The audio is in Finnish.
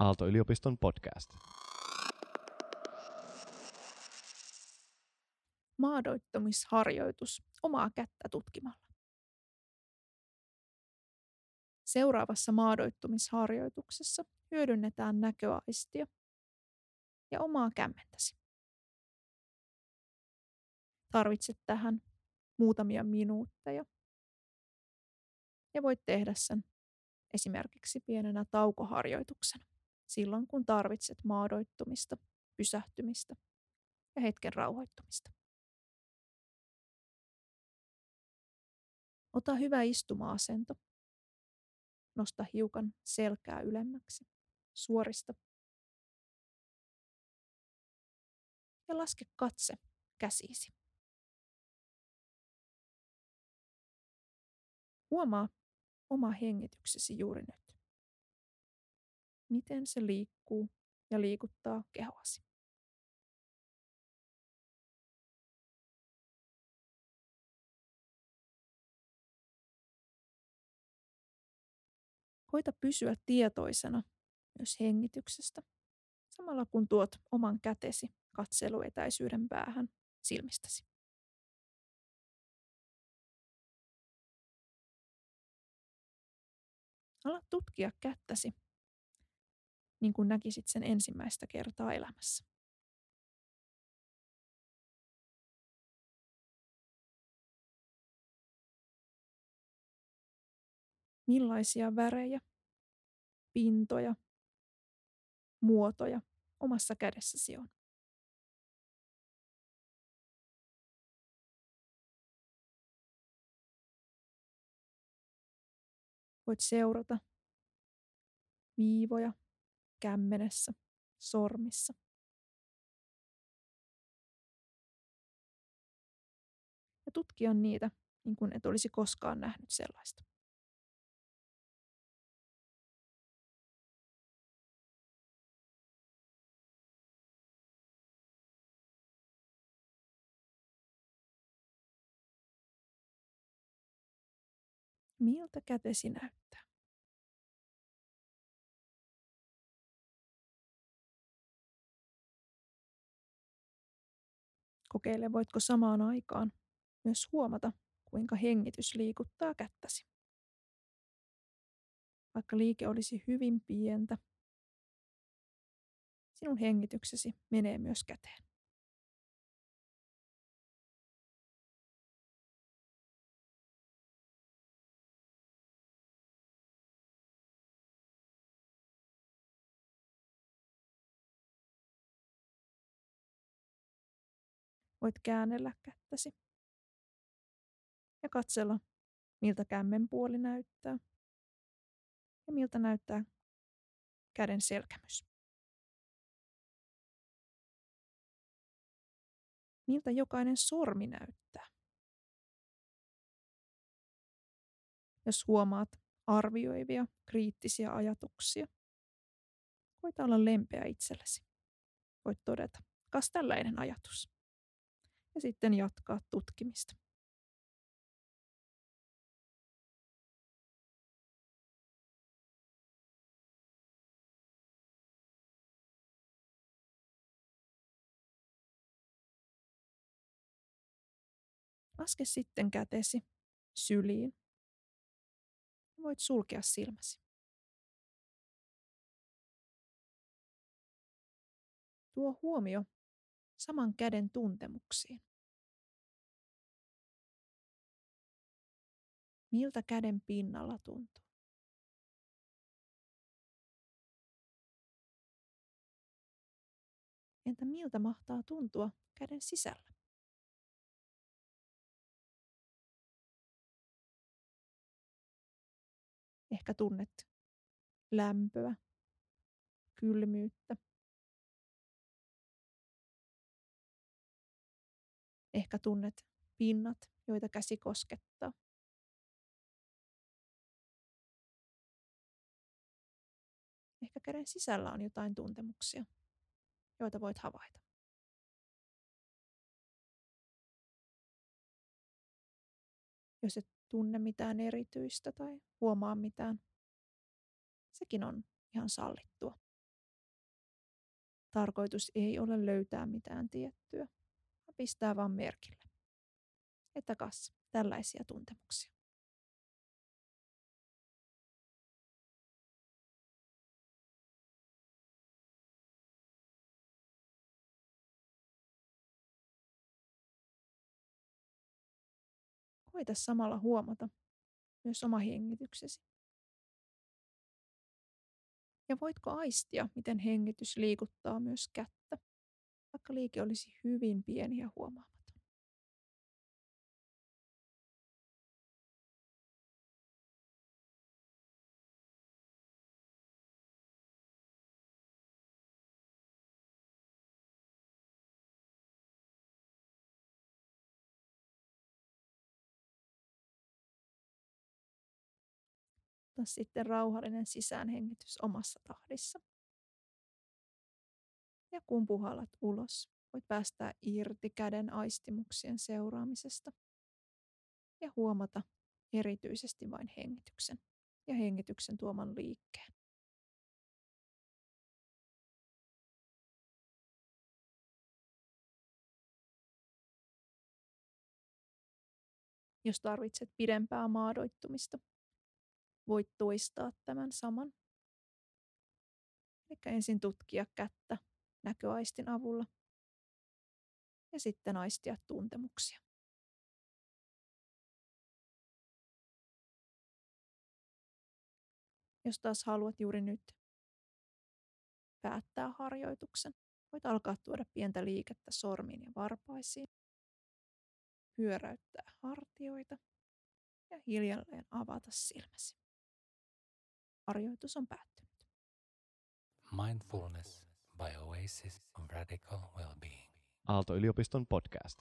Aalto-yliopiston podcast. Maadoittamisharjoitus omaa kättä tutkimalla. Seuraavassa maadoittumisharjoituksessa hyödynnetään näköaistia ja omaa kämmentäsi. Tarvitset tähän muutamia minuutteja ja voit tehdä sen esimerkiksi pienenä taukoharjoituksena silloin, kun tarvitset maadoittumista, pysähtymistä ja hetken rauhoittumista. Ota hyvä istuma-asento. Nosta hiukan selkää ylemmäksi. Suorista. Ja laske katse käsiisi. Huomaa oma hengityksesi juuri nyt. Miten se liikkuu ja liikuttaa kehoasi. Koita pysyä tietoisena myös hengityksestä, samalla kun tuot oman kätesi katseluetäisyyden päähän silmistäsi. Ala tutkia kättäsi, niin kuin näkisit sen ensimmäistä kertaa elämässä. Millaisia värejä, pintoja, muotoja omassa kädessäsi on. Voit seurata viivoja kämmenessä, sormissa. Ja tutkia niitä niin kuin et olisi koskaan nähnyt sellaista. Miltä kätesi näyttää? Kokeile, voitko samaan aikaan myös huomata, kuinka hengitys liikuttaa kättäsi. Vaikka liike olisi hyvin pientä, sinun hengityksesi menee myös käteen. Voit käännellä kättäsi ja katsella, miltä kämmen puoli näyttää ja miltä näyttää käden selkämys. Miltä jokainen sormi näyttää. Jos huomaat arvioivia, kriittisiä ajatuksia, voit olla lempeä itsellesi. Voit todeta, kas tällainen ajatus ja sitten jatkaa tutkimista. Laske sitten kätesi syliin. Voit sulkea silmäsi. Tuo huomio saman käden tuntemuksiin. Miltä käden pinnalla tuntuu? Entä miltä mahtaa tuntua käden sisällä? Ehkä tunnet lämpöä, kylmyyttä, Ehkä tunnet pinnat, joita käsi koskettaa. Ehkä käden sisällä on jotain tuntemuksia, joita voit havaita. Jos et tunne mitään erityistä tai huomaa mitään, sekin on ihan sallittua. Tarkoitus ei ole löytää mitään tiettyä, pistää vaan merkille. Että kas, tällaisia tuntemuksia. Koita samalla huomata myös oma hengityksesi. Ja voitko aistia, miten hengitys liikuttaa myös kättä, liike olisi hyvin pieni ja huomaamaton. Ota sitten rauhallinen sisäänhengitys omassa tahdissa. Ja kun puhalat ulos, voit päästää irti käden aistimuksien seuraamisesta ja huomata erityisesti vain hengityksen ja hengityksen tuoman liikkeen. Jos tarvitset pidempää maadoittumista, voit toistaa tämän saman. Eli ensin tutkia kättä näköaistin avulla ja sitten aistia tuntemuksia. Jos taas haluat juuri nyt päättää harjoituksen, voit alkaa tuoda pientä liikettä sormiin ja varpaisiin, pyöräyttää hartioita ja hiljalleen avata silmäsi. Harjoitus on päättynyt. Mindfulness by Oasis of Radical Wellbeing. Aalto-yliopiston podcast.